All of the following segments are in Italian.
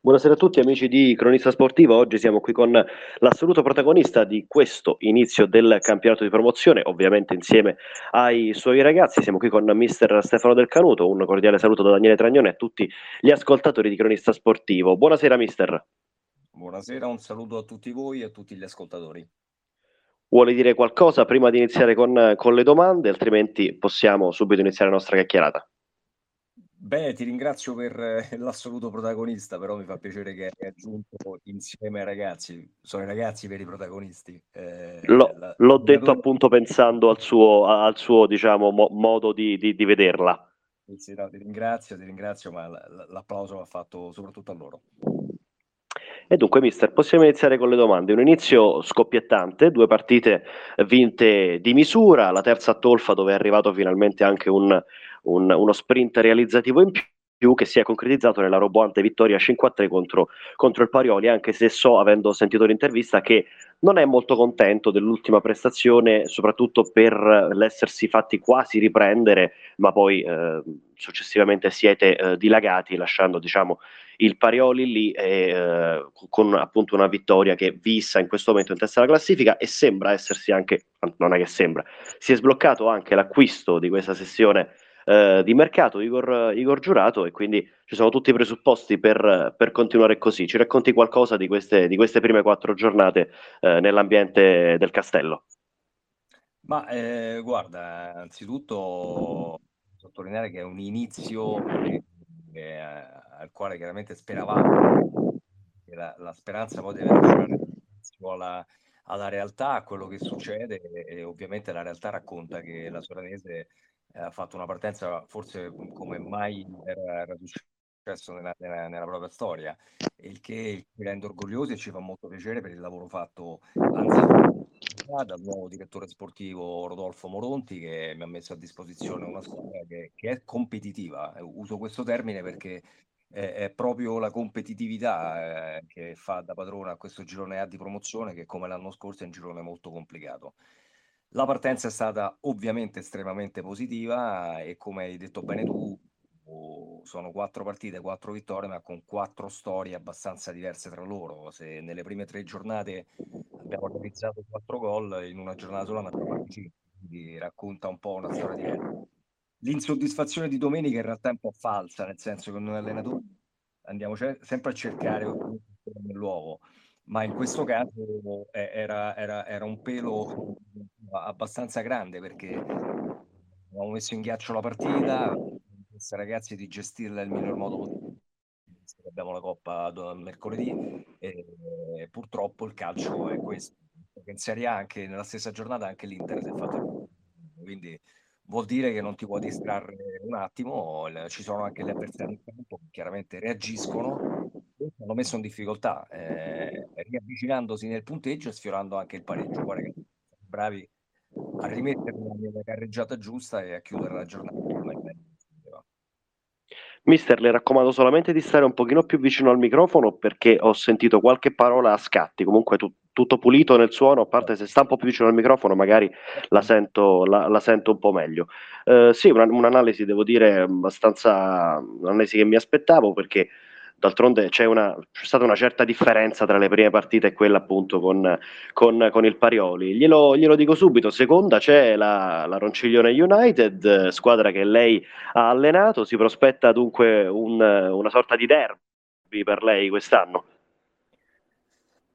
Buonasera a tutti amici di Cronista Sportivo, oggi siamo qui con l'assoluto protagonista di questo inizio del campionato di promozione, ovviamente insieme ai suoi ragazzi, siamo qui con mister Stefano Del Canuto, un cordiale saluto da Daniele Tragnone a tutti gli ascoltatori di Cronista Sportivo. Buonasera mister. Buonasera, un saluto a tutti voi e a tutti gli ascoltatori. Vuole dire qualcosa prima di iniziare con, con le domande, altrimenti possiamo subito iniziare la nostra chiacchierata. Beh, ti ringrazio per eh, l'assoluto protagonista, però mi fa piacere che hai aggiunto insieme ai ragazzi, sono i ragazzi per i protagonisti. Eh, l'ho, la, l'ho detto appunto pensando al suo, al suo diciamo, mo, modo di, di, di vederla. Sì, no, ti ringrazio, ti ringrazio, ma l'applauso va fatto soprattutto a loro. E dunque, mister, possiamo iniziare con le domande. Un inizio scoppiettante, due partite vinte di misura, la terza a Tolfa dove è arrivato finalmente anche un, un, uno sprint realizzativo in più che si è concretizzato nella roboante vittoria 5-3 contro, contro il Parioli, anche se so, avendo sentito l'intervista, che non è molto contento dell'ultima prestazione, soprattutto per l'essersi fatti quasi riprendere, ma poi eh, successivamente siete eh, dilagati, lasciando diciamo, il Parioli lì eh, con appunto una vittoria che vissa in questo momento in testa alla classifica e sembra essersi anche, non è che sembra, si è sbloccato anche l'acquisto di questa sessione eh, di mercato Igor, Igor, Giurato e quindi ci sono tutti i presupposti per, per continuare così. Ci racconti qualcosa di queste, di queste prime quattro giornate eh, nell'ambiente del castello? Ma eh, guarda, anzitutto sottolineare che è un inizio che, che, al quale chiaramente speravamo, la, la speranza poi deve lasciare alla, alla realtà, a quello che succede e ovviamente la realtà racconta che la Soranese eh, ha fatto una partenza forse come mai era, successo nella, nella, nella, propria storia, il che ci rende orgogliosi e ci fa molto piacere per il lavoro fatto anzitutto dal nuovo direttore sportivo Rodolfo Moronti che mi ha messo a disposizione una squadra che, che è competitiva. Eh, uso questo termine perché è, è proprio la competitività eh, che fa da padrona a questo girone A di promozione che come l'anno scorso è un girone molto complicato. La partenza è stata ovviamente estremamente positiva e come hai detto bene tu, sono quattro partite, quattro vittorie, ma con quattro storie abbastanza diverse tra loro. Se nelle prime tre giornate abbiamo realizzato quattro gol, in una giornata sola ne abbiamo fatti quindi racconta un po' una storia diversa. L'insoddisfazione di domenica in realtà è un po' falsa, nel senso che noi allenatori andiamo sempre a cercare nell'uovo ma in questo caso era, era, era un pelo abbastanza grande perché abbiamo messo in ghiaccio la partita, questi ragazzi di gestirla nel miglior modo possibile. Abbiamo la coppa mercoledì e purtroppo il calcio è questo. In Serie A anche nella stessa giornata anche l'Inter si è fatto quindi vuol dire che non ti puoi distrarre un attimo, ci sono anche gli avversari in campo che chiaramente reagiscono hanno messo in difficoltà, eh, riavvicinandosi nel punteggio e sfiorando anche il pareggio. Guarda che bravi a rimettere la carreggiata giusta e a chiudere la giornata. Mister, le raccomando solamente di stare un pochino più vicino al microfono perché ho sentito qualche parola a scatti, comunque tu, tutto pulito nel suono, a parte se sta un po' più vicino al microfono magari la sento, la, la sento un po' meglio. Uh, sì, una, un'analisi devo dire abbastanza, un'analisi che mi aspettavo perché D'altronde c'è, una, c'è, stata una certa differenza tra le prime partite e quella appunto con, con, con il Parioli. Glielo, glielo, dico subito, seconda c'è la, la, Ronciglione United, squadra che lei ha allenato, si prospetta dunque un, una sorta di derby per lei quest'anno.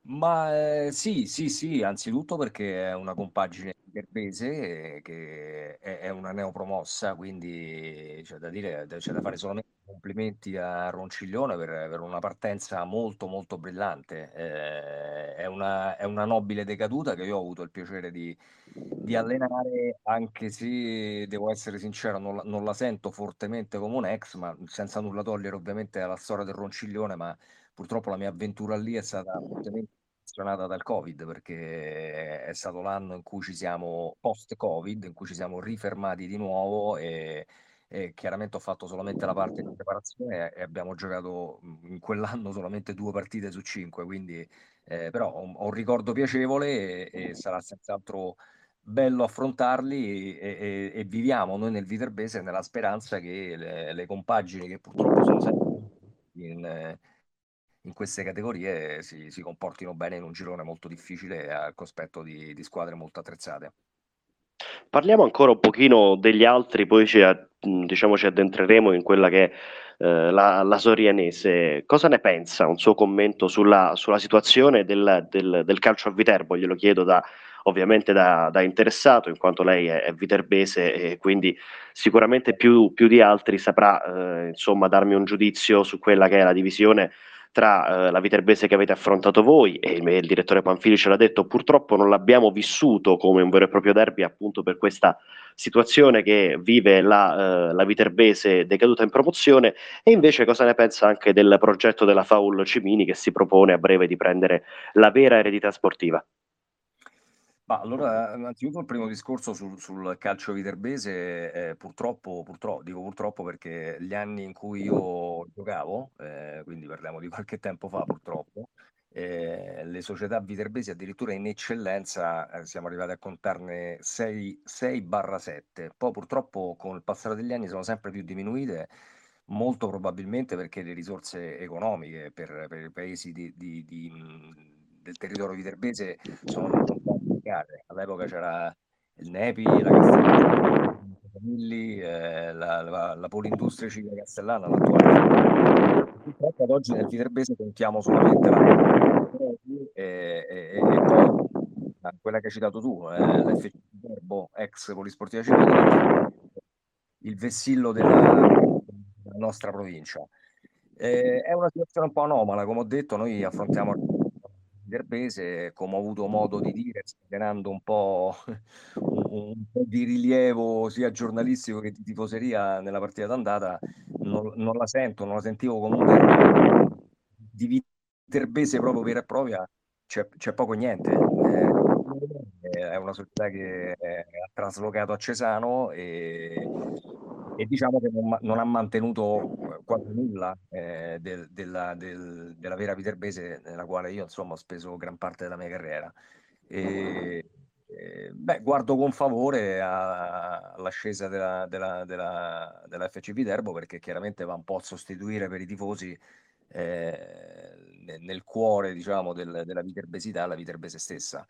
Ma eh, sì, sì, sì, anzitutto perché è una compagine Gerbese che è, è una neopromossa, quindi c'è da dire, c'è da fare solamente complimenti a Ronciglione per, per una partenza molto molto brillante. Eh, è, una, è, una, nobile decaduta che io ho avuto il piacere di, di allenare, anche se devo essere sincero, non, non, la sento fortemente come un ex, ma senza nulla togliere ovviamente alla storia del Ronciglione, ma purtroppo la mia avventura lì è stata fortemente condizionata dal Covid, perché è stato l'anno in cui ci siamo post-Covid, in cui ci siamo rifermati di nuovo e, e chiaramente ho fatto solamente la parte di preparazione e abbiamo giocato in quell'anno solamente due partite su cinque, quindi eh, però ho, un ricordo piacevole e, e sarà senz'altro bello affrontarli e, e, e, viviamo noi nel Viterbese nella speranza che le, le compagini che purtroppo sono sempre in, in queste categorie si, si, comportino bene in un girone molto difficile al cospetto di, di squadre molto attrezzate. Parliamo ancora un pochino degli altri, poi ci, diciamo, ci addentreremo in quella che è eh, la, la, Sorianese. Cosa ne pensa? Un suo commento sulla, sulla situazione del, del, del, calcio a Viterbo? Glielo chiedo da, ovviamente da, da, interessato, in quanto lei è, è viterbese e quindi sicuramente più, più di altri saprà eh, insomma, darmi un giudizio su quella che è la divisione tra eh, la Viterbese che avete affrontato voi e il, il, direttore Panfili ce l'ha detto, purtroppo non l'abbiamo vissuto come un vero e proprio derby appunto per questa situazione che vive la, eh, la Viterbese decaduta in promozione e invece cosa ne pensa anche del progetto della Faul Cimini che si propone a breve di prendere la vera eredità sportiva? Ma allora, innanzitutto il primo discorso sul, sul calcio viterbese, eh, purtroppo, purtroppo, dico purtroppo perché gli anni in cui io giocavo, eh, quindi parliamo di qualche tempo fa purtroppo, eh, le società viterbesi addirittura in eccellenza eh, siamo arrivati a contarne 6-7, poi purtroppo con il passare degli anni sono sempre più diminuite, molto probabilmente perché le risorse economiche per, per i paesi di, di, di, del territorio viterbese sono complicate. All'epoca c'era il Nepi, la Castellana, eh, la, la, la Polindustria Civile Castellana, l'attuale. Purtroppo ad oggi nel Viterbese contiamo solamente la e, e, e poi quella che hai citato tu, eh, l'FC Viterbo, ex Polisportiva Civile, il vessillo della, della nostra provincia. Eh, è una situazione un po' anomala, come ho detto, noi affrontiamo Viterbese, come ho avuto modo di dire, scatenando un po', un, po' di rilievo sia giornalistico che di tifoseria nella partita d'andata, non, non la sento, non la sentivo comunque di Viterbese proprio vera e propria, c'è, c'è poco niente. Eh, è una società che ha traslocato a Cesano e e diciamo che non, non ha mantenuto quasi nulla eh, del, della, del, della, vera Viterbese nella quale io insomma ho speso gran parte della mia carriera. E, e, beh, guardo con favore all'ascesa della, della, della, della FC Viterbo perché chiaramente va un po' a sostituire per i tifosi eh, nel cuore diciamo, del, della viterbesità la viterbese stessa.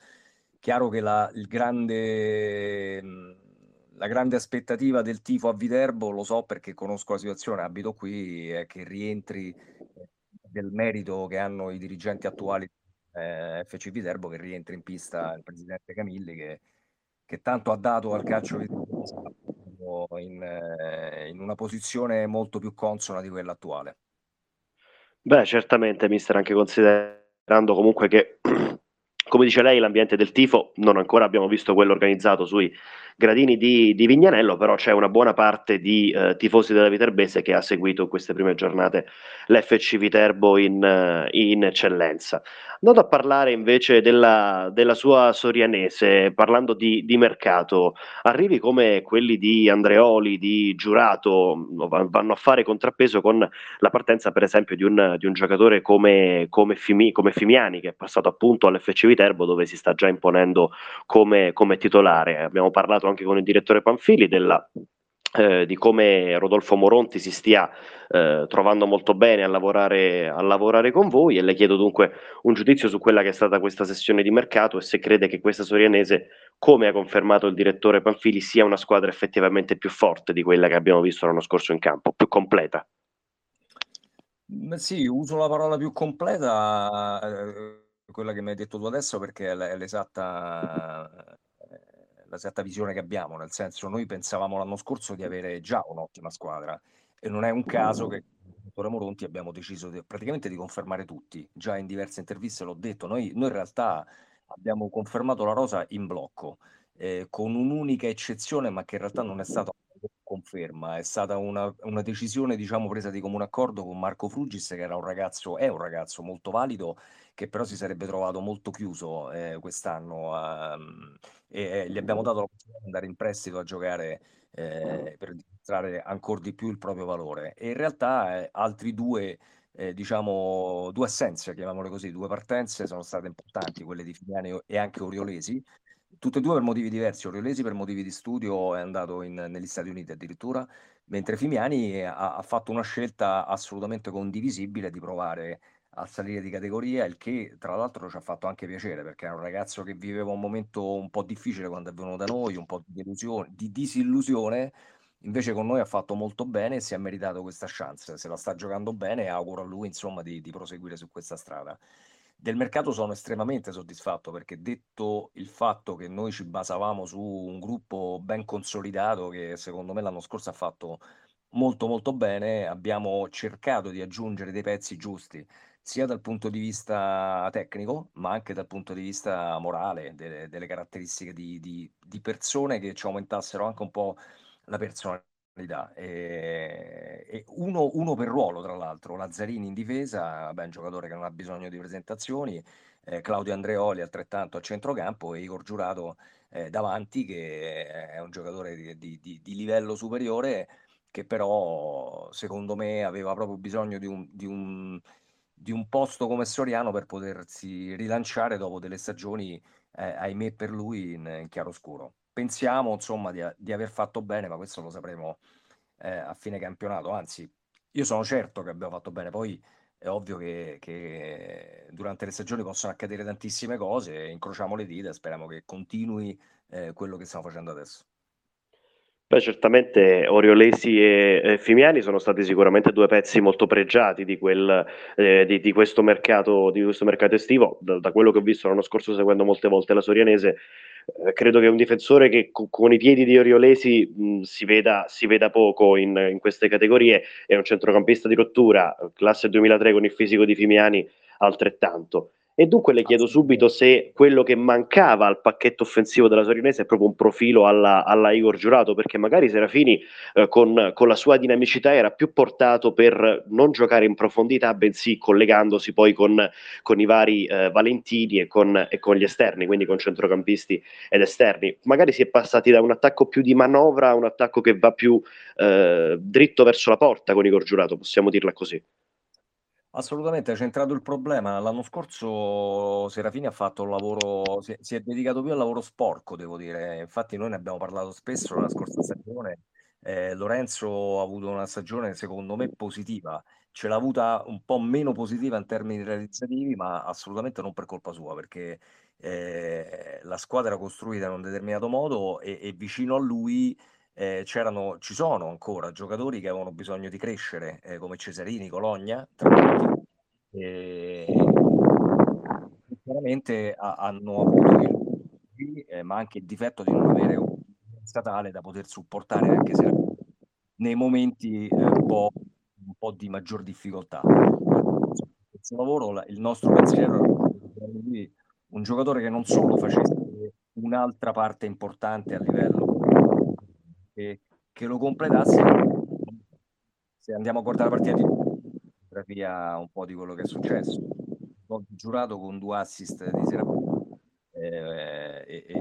Chiaro che la, il grande la grande aspettativa del tifo a Viterbo, lo so perché conosco la situazione, abito qui, è che rientri eh, del merito che hanno i dirigenti attuali eh, FC Viterbo, che rientri in pista il presidente Camilli, che, che tanto ha dato al calcio in, eh, in una posizione molto più consona di quella attuale. Beh, certamente, mister, anche considerando comunque che, come dice lei, l'ambiente del tifo, non ancora abbiamo visto quello organizzato sui gradini di, di Vignanello, però c'è una buona parte di eh, tifosi della Viterbese che ha seguito queste prime giornate l'FC Viterbo in, eh, in eccellenza. Andando a parlare invece della, della sua Sorianese, parlando di, di, mercato, arrivi come quelli di Andreoli, di Giurato, vanno a fare contrappeso con la partenza per esempio di un, di un giocatore come, come, Fimi, come, Fimiani che è passato appunto all'FC Viterbo dove si sta già imponendo come, come titolare. Abbiamo parlato parlato anche con il direttore Panfili della, eh, di come Rodolfo Moronti si stia eh, trovando molto bene a lavorare, a lavorare, con voi e le chiedo dunque un giudizio su quella che è stata questa sessione di mercato e se crede che questa Sorianese, come ha confermato il direttore Panfili, sia una squadra effettivamente più forte di quella che abbiamo visto l'anno scorso in campo, più completa. sì, uso la parola più completa, eh, quella che mi hai detto tu adesso perché è l'esatta l'esatta visione che abbiamo, nel senso noi pensavamo l'anno scorso di avere già un'ottima squadra e non è un caso che con Moronti abbiamo deciso di, praticamente di confermare tutti, già in diverse interviste l'ho detto, noi, noi in realtà abbiamo confermato la rosa in blocco, eh, con un'unica eccezione ma che in realtà non è stata conferma, è stata una, una, decisione diciamo presa di comune accordo con Marco Frugis che era un ragazzo, è un ragazzo molto valido che però si sarebbe trovato molto chiuso eh, quest'anno um, e gli abbiamo dato la possibilità di andare in prestito a giocare eh, per dimostrare ancora di più il proprio valore. E in realtà eh, altri due, eh, diciamo, due assenze, chiamiamole così, due partenze sono state importanti, quelle di Filiani e anche Oriolesi, tutte e due per motivi diversi. Oriolesi per motivi di studio è andato in, negli Stati Uniti addirittura, mentre Fimiani ha, ha, fatto una scelta assolutamente condivisibile di provare a salire di categoria, il che tra l'altro ci ha fatto anche piacere perché è un ragazzo che viveva un momento un po' difficile quando è venuto da noi, un po' di, delusione, di disillusione, invece con noi ha fatto molto bene e si è meritato questa chance, se la sta giocando bene auguro a lui insomma di, di proseguire su questa strada. Del mercato sono estremamente soddisfatto perché detto il fatto che noi ci basavamo su un gruppo ben consolidato che secondo me l'anno scorso ha fatto molto molto bene, abbiamo cercato di aggiungere dei pezzi giusti sia dal punto di vista tecnico, ma anche dal punto di vista morale, de- delle caratteristiche di, di, di, persone che ci aumentassero anche un po' la personalità. E, e uno, uno, per ruolo, tra l'altro, Lazzarini in difesa, beh, un giocatore che non ha bisogno di presentazioni, eh, Claudio Andreoli altrettanto a centrocampo e Igor Giurato eh, davanti, che è un giocatore di, di, di livello superiore che però secondo me aveva proprio bisogno di un, di un di un posto come Soriano per potersi rilanciare dopo delle stagioni, eh, ahimè per lui, in, in chiaroscuro. Pensiamo insomma di, di, aver fatto bene, ma questo lo sapremo eh, a fine campionato. Anzi, io sono certo che abbiamo fatto bene. Poi è ovvio che, che durante le stagioni possono accadere tantissime cose, incrociamo le dita e speriamo che continui eh, quello che stiamo facendo adesso. Beh, certamente Oriolesi e, Fimiani sono stati sicuramente due pezzi molto pregiati di, quel, eh, di, di, questo, mercato, di questo mercato estivo. Da, da, quello che ho visto l'anno scorso seguendo molte volte la Sorianese, eh, credo che un difensore che co- con i piedi di Oriolesi mh, si, veda, si, veda, poco in, in, queste categorie è un centrocampista di rottura, classe 2003 con il fisico di Fimiani altrettanto. E dunque le chiedo subito se quello che mancava al pacchetto offensivo della Torinese è proprio un profilo alla, alla Igor Giurato, perché magari Serafini eh, con, con, la sua dinamicità era più portato per non giocare in profondità, bensì collegandosi poi con, con i vari eh, Valentini e con, e con, gli esterni, quindi con centrocampisti ed esterni. Magari si è passati da un attacco più di manovra a un attacco che va più eh, dritto verso la porta con Igor Giurato, possiamo dirla così. Assolutamente, hai centrato il problema. L'anno scorso Serafini ha fatto un lavoro, si è, si è dedicato più al lavoro sporco, devo dire. Infatti noi ne abbiamo parlato spesso la scorsa stagione. Eh, Lorenzo ha avuto una stagione secondo me positiva, ce l'ha avuta un po' meno positiva in termini realizzativi, ma assolutamente non per colpa sua, perché eh, la squadra era costruita in un determinato modo e, e vicino a lui eh, c'erano, ci sono ancora giocatori che avevano bisogno di crescere, eh, come Cesarini, Cologna, tra tutti. E, chiaramente ha, hanno avuto il, eh, ma anche il difetto di non avere un statale da poter supportare anche se nei momenti eh, un po', un, po', di maggior difficoltà. Questo lavoro, il nostro pensiero era un giocatore che non solo facesse un'altra parte importante a livello che, che lo completasse. Se andiamo a guardare la partita di via un po' di quello che è successo. Gol giurato con due assist di Serafini eh, e, e,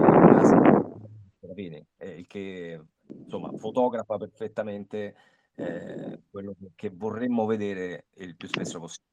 Serafini, eh, che insomma fotografa perfettamente eh, quello che vorremmo vedere il più spesso possibile.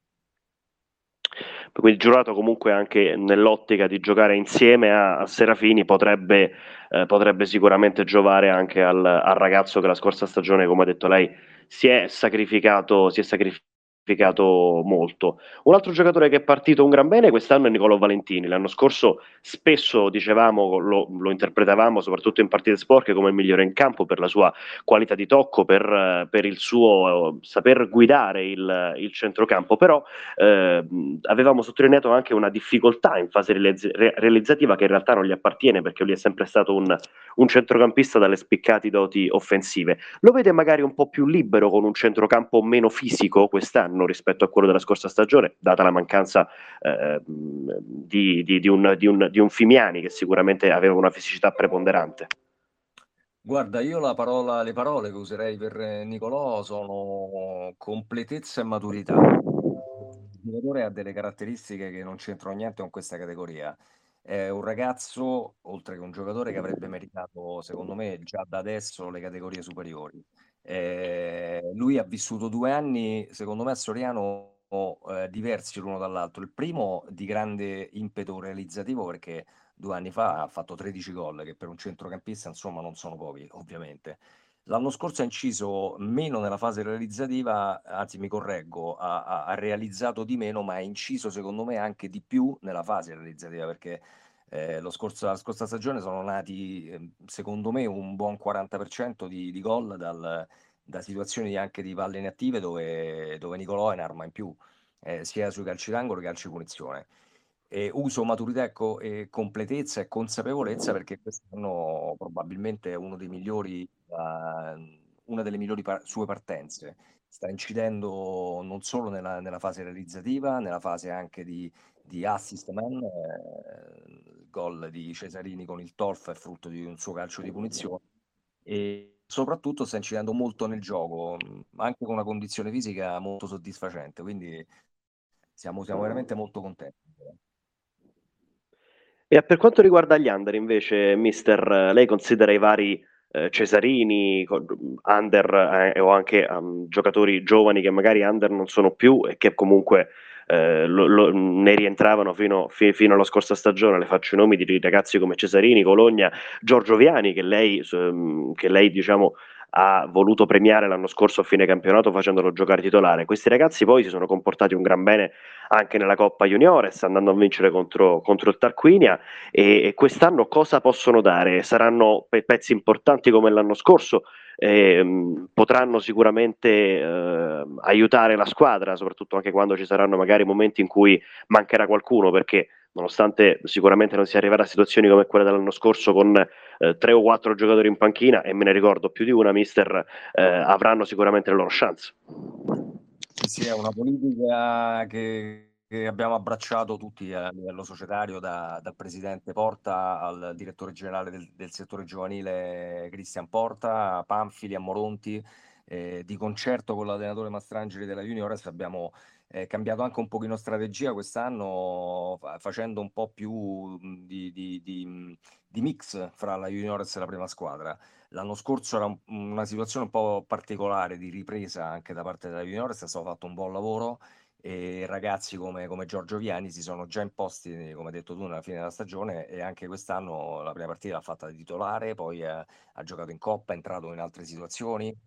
Quindi giurato comunque anche nell'ottica di giocare insieme a, a Serafini potrebbe, eh, potrebbe, sicuramente giovare anche al, al, ragazzo che la scorsa stagione, come ha detto lei, si è sacrificato, si è sacrificato significato molto. Un altro giocatore che è partito un gran bene quest'anno è Nicolo Valentini. L'anno scorso spesso dicevamo, lo, lo interpretavamo soprattutto in partite sporche come il migliore in campo per la sua qualità di tocco, per, per il suo saper guidare il, il centrocampo, però eh, avevamo sottolineato anche una difficoltà in fase realizzativa che in realtà non gli appartiene perché lui è sempre stato un, un centrocampista dalle spiccate doti offensive. Lo vede magari un po' più libero con un centrocampo meno fisico quest'anno? Quest'anno rispetto a quello della scorsa stagione, data la mancanza eh, di, di, di, un, un, di un Fimiani che sicuramente aveva una fisicità preponderante. Guarda, io la parola, le parole che userei per Nicolò sono completezza e maturità. Il giocatore ha delle caratteristiche che non c'entrano niente con questa categoria. È un ragazzo, oltre che un giocatore, che avrebbe meritato, secondo me, già da adesso le categorie superiori. Eh, lui ha vissuto due anni, secondo me, a Soriano eh, diversi l'uno dall'altro. Il primo di grande impeto realizzativo perché due anni fa ha fatto 13 gol, che per un centrocampista insomma non sono pochi, ovviamente. L'anno scorso ha inciso meno nella fase realizzativa, anzi mi correggo, ha, ha, realizzato di meno, ma ha inciso secondo me anche di più nella fase realizzativa, perché eh, scorso, la scorsa stagione sono nati, ehm, secondo me, un buon 40% di, di gol dal, da situazioni anche di palle inattive dove, dove Nicolò è un'arma in più, eh, sia sui calci d'angolo che calci punizione. E uso maturità ecco, e completezza e consapevolezza perché quest'anno probabilmente è uno dei migliori, uh, una delle migliori par- sue partenze. Sta incidendo non solo nella, nella, fase realizzativa, nella fase anche di, di assist man, eh, il gol di Cesarini con il Torf è frutto di un suo calcio di punizione e soprattutto sta incidendo molto nel gioco, anche con una condizione fisica molto soddisfacente, quindi siamo, siamo veramente molto contenti. E per quanto riguarda gli under, invece, mister, lei considera i vari eh, Cesarini, under eh, o anche um, giocatori giovani che magari under non sono più e che comunque eh, lo, lo, ne rientravano fino, fi, fino, alla scorsa stagione. Le faccio i nomi di ragazzi come Cesarini, Cologna, Giorgio Viani, che lei, che lei diciamo, ha voluto premiare l'anno scorso a fine campionato facendolo giocare titolare. Questi ragazzi poi si sono comportati un gran bene anche nella Coppa Juniores, andando a vincere contro, contro il Tarquinia e, e, quest'anno cosa possono dare? Saranno pe- pezzi importanti come l'anno scorso, eh, potranno sicuramente eh, aiutare la squadra, soprattutto anche quando ci saranno magari momenti in cui mancherà qualcuno, perché nonostante sicuramente non si arriverà a situazioni come quella dell'anno scorso con eh, tre o quattro giocatori in panchina, e me ne ricordo più di una, mister, eh, avranno sicuramente le loro chance. Sì, è una politica che che abbiamo abbracciato tutti a livello societario, da, dal presidente Porta al direttore generale del, del settore giovanile Cristian Porta, a Panfili, a Moronti, eh, di concerto con l'allenatore Mastrangeli della Juniores abbiamo eh, cambiato anche un pochino strategia quest'anno, fa- facendo un po' più di, di, di, di, mix fra la Juniores e la prima squadra. L'anno scorso era un, una situazione un po' particolare di ripresa anche da parte della Juniores, è stato fatto un buon lavoro e ragazzi come, come, Giorgio Viani si sono già imposti, come hai detto tu, nella fine della stagione e anche quest'anno la prima partita l'ha fatta da titolare, poi ha, ha giocato in Coppa, è entrato in altre situazioni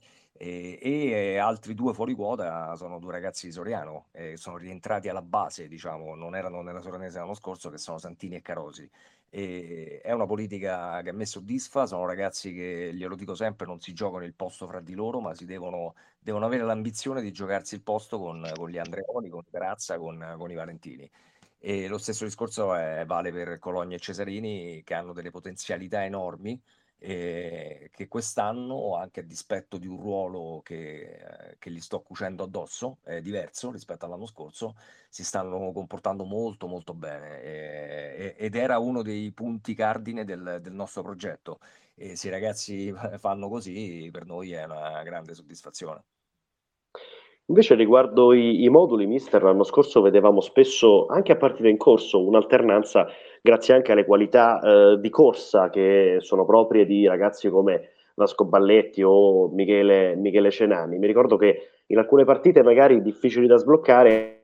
e, e, altri due fuori quota sono due ragazzi di Soriano, e sono rientrati alla base, diciamo, non erano nella Soranese l'anno scorso, che sono Santini e Carosi. E è una politica che a me soddisfa, sono ragazzi che, glielo dico sempre, non si giocano il posto fra di loro, ma si devono, devono avere l'ambizione di giocarsi il posto con, con gli Andreoni, con Grazza, con, con i Valentini. E lo stesso discorso è, vale per Cologna e Cesarini, che hanno delle potenzialità enormi, eh, che quest'anno, anche a dispetto di un ruolo che, che, gli sto cucendo addosso, è diverso rispetto all'anno scorso, si stanno comportando molto molto bene eh, ed era uno dei punti cardine del, del nostro progetto. E se i ragazzi fanno così, per noi è una grande soddisfazione. Invece riguardo i, i moduli, mister, l'anno scorso vedevamo spesso, anche a partire in corso, un'alternanza grazie anche alle qualità eh, di corsa che sono proprie di ragazzi come Vasco Balletti o Michele, Michele Cenani. Mi ricordo che in alcune partite magari difficili da sbloccare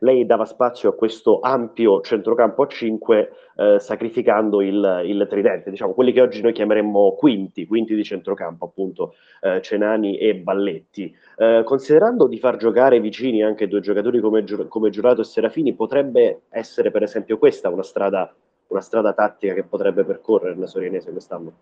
lei dava spazio a questo ampio centrocampo a 5 eh, sacrificando il, il, tridente, diciamo quelli che oggi noi chiameremmo quinti, quinti di centrocampo appunto eh, Cenani e Balletti. Eh, considerando di far giocare vicini anche due giocatori come, come Giurato e Serafini, potrebbe essere per esempio questa una strada, una strada tattica che potrebbe percorrere la Sorianese quest'anno?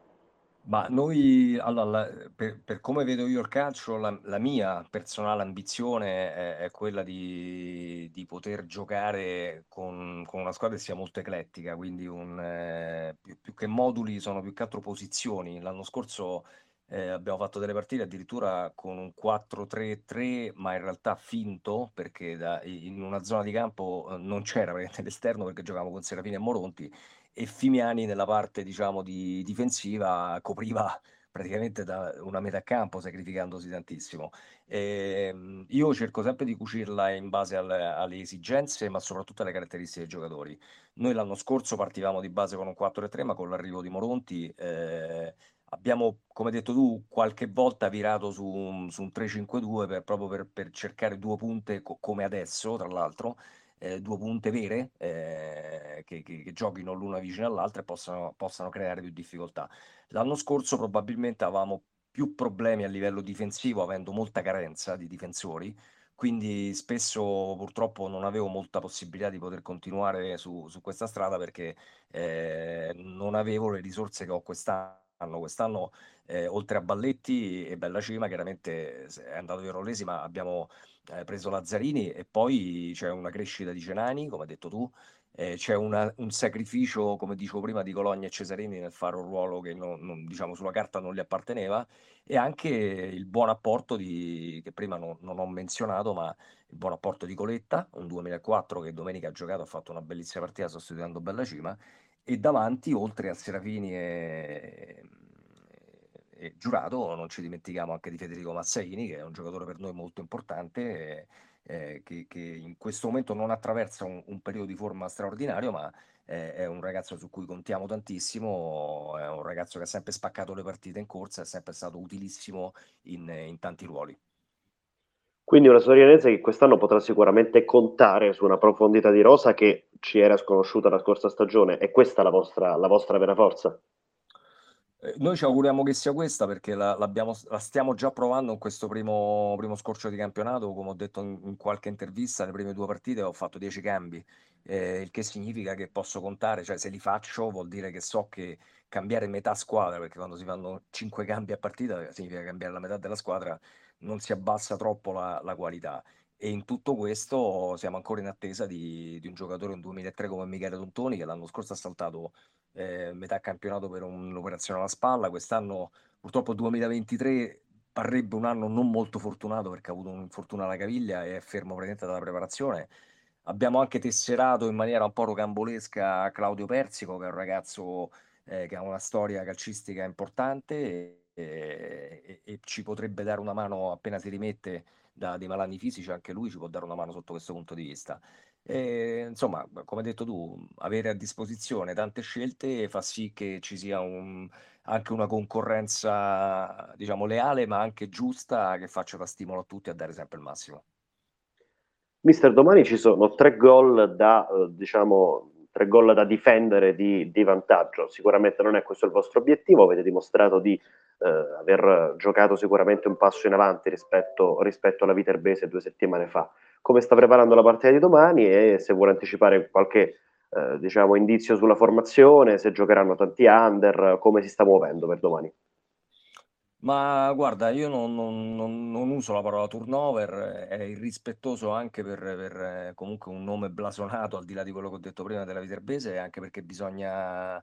Ma noi, allora, per, per come vedo io il calcio, la, la mia personale ambizione è, è quella di, di poter giocare con, con una squadra che sia molto eclettica, quindi un, eh, più, più che moduli sono più che altro posizioni. L'anno scorso eh, abbiamo fatto delle partite addirittura con un 4-3-3, ma in realtà finto, perché da- in una zona di campo eh, non c'era praticamente l'esterno perché giocavamo con Serafini e Moronti e Fimiani nella parte diciamo di difensiva copriva praticamente da una metà campo sacrificandosi tantissimo. E, ehm, io cerco sempre di cucirla in base alle, alle, esigenze, ma soprattutto alle caratteristiche dei giocatori. Noi l'anno scorso partivamo di base con un 4-3, ma con l'arrivo di Moronti eh, abbiamo, come detto tu, qualche volta virato su un, su un 3-5-2 per, proprio per, per, cercare due punte co- come adesso, tra l'altro, eh, due punte vere eh, che, che, che, giochino l'una vicino all'altra e possano, possano creare più difficoltà. L'anno scorso probabilmente avevamo più problemi a livello difensivo, avendo molta carenza di difensori, quindi spesso purtroppo non avevo molta possibilità di poter continuare su, su questa strada perché eh, non avevo le risorse che ho quest'anno. Quest'anno, eh, oltre a Balletti e Bella Cima, chiaramente è andato via Rollesi, ma abbiamo eh, preso Lazzarini e poi c'è una crescita di Cenani, come hai detto tu, eh, c'è una, un sacrificio, come dicevo prima, di Cologna e Cesarini nel fare un ruolo che non, non, diciamo, sulla carta non gli apparteneva e anche il buon apporto di, che prima non, non, ho menzionato, ma il buon apporto di Coletta, un 2004 che domenica ha giocato, ha fatto una bellissima partita sostituendo Bella Cima, e davanti, oltre a Serafini e, e Giurato, non ci dimentichiamo anche di Federico Mazzaini, che è un giocatore per noi molto importante. Eh, che, che, in questo momento non attraversa un, un periodo di forma straordinario, ma eh, è un ragazzo su cui contiamo tantissimo, è un ragazzo che ha sempre spaccato le partite in corsa, è sempre stato utilissimo in, in tanti ruoli. Quindi una Sorianese che quest'anno potrà sicuramente contare su una profondità di rosa che ci era sconosciuta la scorsa stagione. È questa la vostra, la vostra vera forza? Eh, noi ci auguriamo che sia questa perché la, la stiamo già provando in questo primo, primo scorcio di campionato. Come ho detto in, in qualche intervista, le prime due partite ho fatto 10 cambi, eh, il che significa che posso contare, cioè se li faccio vuol dire che so che cambiare metà squadra, perché quando si fanno 5 cambi a partita significa cambiare la metà della squadra, non si abbassa troppo la, la qualità. E in tutto questo siamo ancora in attesa di, di un giocatore in 2003 come Michele Tontoni che l'anno scorso ha saltato eh, metà campionato per un'operazione alla spalla, quest'anno purtroppo 2023 parrebbe un anno non molto fortunato perché ha avuto un infortunio alla caviglia e è fermo praticamente dalla preparazione. Abbiamo anche tesserato in maniera un po' rocambolesca Claudio Persico, che è un ragazzo eh, che ha una storia calcistica importante e, e, e, ci potrebbe dare una mano appena si rimette da dei malanni fisici, anche lui ci può dare una mano sotto questo punto di vista. E, insomma, come hai detto tu, avere a disposizione tante scelte fa sì che ci sia un, anche una concorrenza, diciamo, leale, ma anche giusta, che faccia da stimolo a tutti a dare sempre il massimo. Mister, domani ci sono tre gol da, eh, diciamo, tre gol da difendere di, di, vantaggio. Sicuramente non è questo il vostro obiettivo, avete dimostrato di eh, aver giocato sicuramente un passo in avanti rispetto, rispetto alla Viterbese due settimane fa come sta preparando la partita di domani e se vuole anticipare qualche eh, diciamo, indizio sulla formazione, se giocheranno tanti under, come si sta muovendo per domani. Ma guarda, io non, non- non- non uso la parola turnover, è irrispettoso anche per, per, eh, comunque un nome blasonato, al di là di quello che ho detto prima della Viterbese, anche perché bisogna,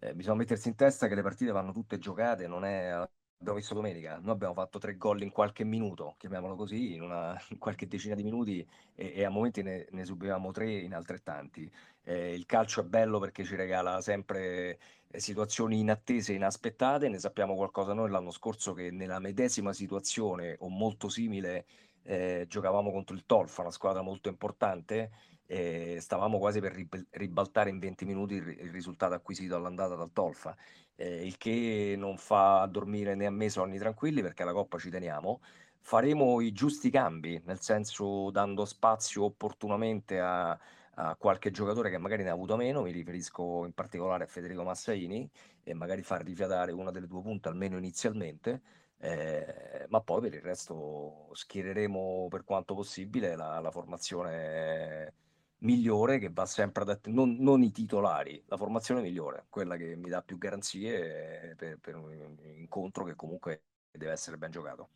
eh, bisogna mettersi in testa che le partite vanno tutte giocate, non è abbiamo visto domenica, noi abbiamo fatto tre gol in qualche minuto, chiamiamolo così, in, una, in qualche decina di minuti e, e a momenti ne, ne, subivamo tre in altrettanti. Eh, il calcio è bello perché ci regala sempre eh, situazioni inattese, inaspettate, ne sappiamo qualcosa noi l'anno scorso che nella medesima situazione o molto simile eh, giocavamo contro il Tolfa, una squadra molto importante, e stavamo quasi per ribaltare in 20 minuti il, il risultato acquisito all'andata dal Tolfa eh, il che non fa dormire né a me sonni tranquilli perché la Coppa ci teniamo. Faremo i giusti cambi, nel senso dando spazio opportunamente a, a qualche giocatore che magari ne ha avuto meno, mi riferisco in particolare a Federico Massaini, e magari far rifiatare una delle due punte almeno inizialmente, eh, ma poi per il resto schiereremo per quanto possibile la, la formazione migliore che va sempre ad att- non, non, i titolari, la formazione migliore, quella che mi dà più garanzie per, per un incontro che comunque deve essere ben giocato.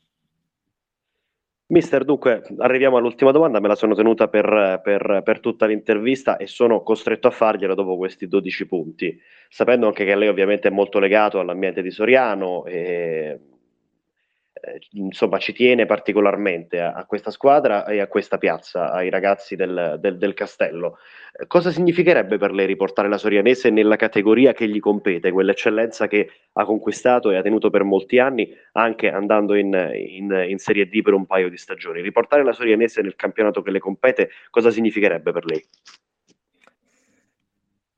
Mister, dunque arriviamo all'ultima domanda, me la sono tenuta per, per, per, tutta l'intervista e sono costretto a fargliela dopo questi 12 punti, sapendo anche che lei ovviamente è molto legato all'ambiente di Soriano e eh, insomma ci tiene particolarmente a, a, questa squadra e a questa piazza, ai ragazzi del, del, del Castello. Eh, cosa significherebbe per lei riportare la Sorianese nella categoria che gli compete, quell'eccellenza che ha conquistato e ha tenuto per molti anni, anche andando in, in, in Serie D per un paio di stagioni? Riportare la Sorianese nel campionato che le compete, cosa significherebbe per lei?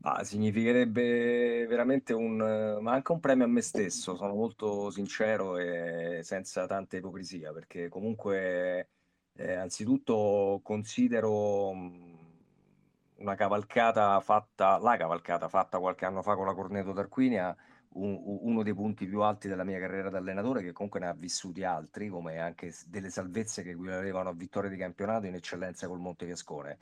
Ah, significherebbe veramente un, ma anche un premio a me stesso, sono molto sincero e senza tanta ipocrisia, perché comunque eh, anzitutto considero una cavalcata fatta, la cavalcata fatta qualche anno fa con la Corneto d'Arquinia, un, uno dei punti più alti della mia carriera da allenatore, che comunque ne ha vissuti altri, come anche delle salvezze che equivalevano a vittorie di campionato in eccellenza col Montefiascone.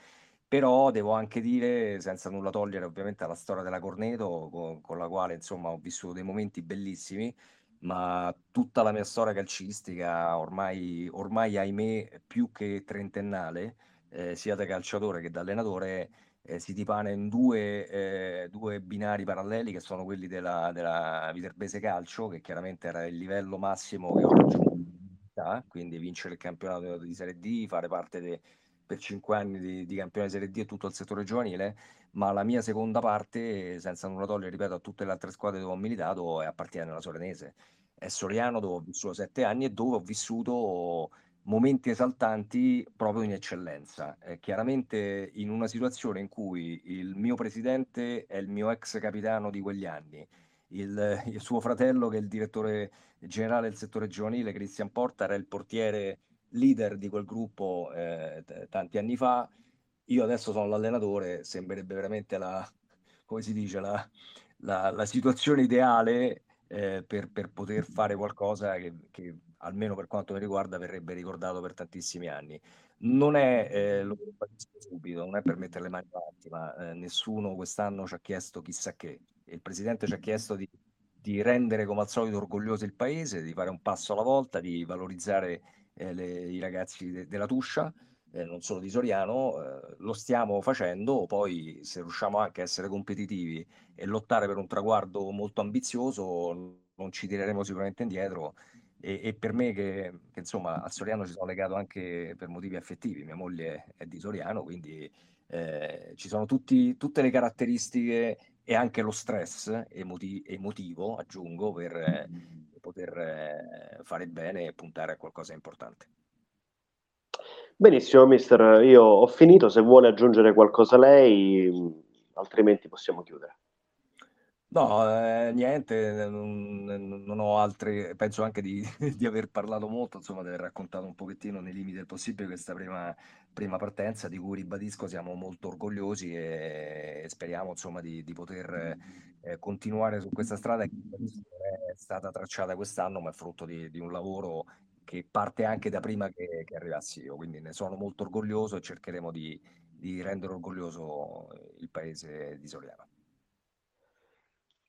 Però devo anche dire, senza nulla togliere ovviamente alla storia della Corneto, con, con la quale insomma ho vissuto dei momenti bellissimi, ma tutta la mia storia calcistica, ormai, ormai ahimè più che trentennale, eh, sia da calciatore che da allenatore, eh, si dipana in due, eh, due, binari paralleli che sono quelli della, della Viterbese Calcio, che chiaramente era il livello massimo che ho raggiunto, quindi vincere il campionato di Serie D, fare parte de, per cinque anni di, di campione Serie D e tutto il settore giovanile, ma la mia seconda parte, senza nulla togliere, ripeto, a tutte le altre squadre dove ho militato, è appartiene alla Sorenese. È Soriano dove ho vissuto sette anni e dove ho vissuto momenti esaltanti proprio in eccellenza. Eh, chiaramente in una situazione in cui il mio presidente è il mio ex capitano di quegli anni, il, il suo fratello che è il direttore generale del settore giovanile, Cristian Porta, era il portiere leader di quel gruppo eh, t- tanti anni fa. Io adesso sono l'allenatore, sembrerebbe veramente la, come si dice, la, la, la situazione ideale eh, per, per, poter fare qualcosa che, che, almeno per quanto mi riguarda, verrebbe ricordato per tantissimi anni. Non è, eh, lo ribadisco subito, non è per mettere le mani avanti, ma eh, nessuno quest'anno ci ha chiesto chissà che. Il Presidente ci ha chiesto di, di rendere come al solito orgoglioso il Paese, di fare un passo alla volta, di valorizzare eh, le, i ragazzi de, della Tuscia, eh, non solo di Soriano, eh, lo stiamo facendo, poi se riusciamo anche a essere competitivi e lottare per un traguardo molto ambizioso, non ci tireremo sicuramente indietro. E, e per me che, che, insomma a Soriano ci sono legato anche per motivi affettivi, mia moglie è di Soriano, quindi eh, ci sono tutti, tutte le caratteristiche e anche lo stress emoti- emotivo, aggiungo, per eh, poter eh, fare bene e puntare a qualcosa di importante. Benissimo, mister, io ho finito, se vuole aggiungere qualcosa lei, altrimenti possiamo chiudere. No, eh, niente, non, non, ho altre, penso anche di, di, aver parlato molto, insomma, di aver raccontato un pochettino nei limiti del possibile questa prima, prima partenza, di cui ribadisco siamo molto orgogliosi e, e speriamo, insomma, di, di poter eh, continuare su questa strada che è stata tracciata quest'anno, ma è frutto di, di un lavoro che parte anche da prima che, che, arrivassi io, quindi ne sono molto orgoglioso e cercheremo di, di rendere orgoglioso il paese di Soriano.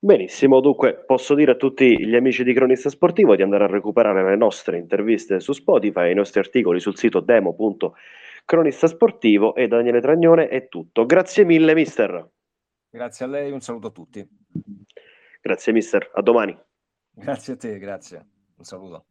Benissimo, dunque posso dire a tutti gli amici di Cronista Sportivo di andare a recuperare le nostre interviste su Spotify, i nostri articoli sul sito demo.cronistasportivo e Daniele Tragnone è tutto. Grazie mille mister. Grazie a lei, un saluto a tutti. Grazie mister, a domani. Grazie a te, grazie. Un saluto.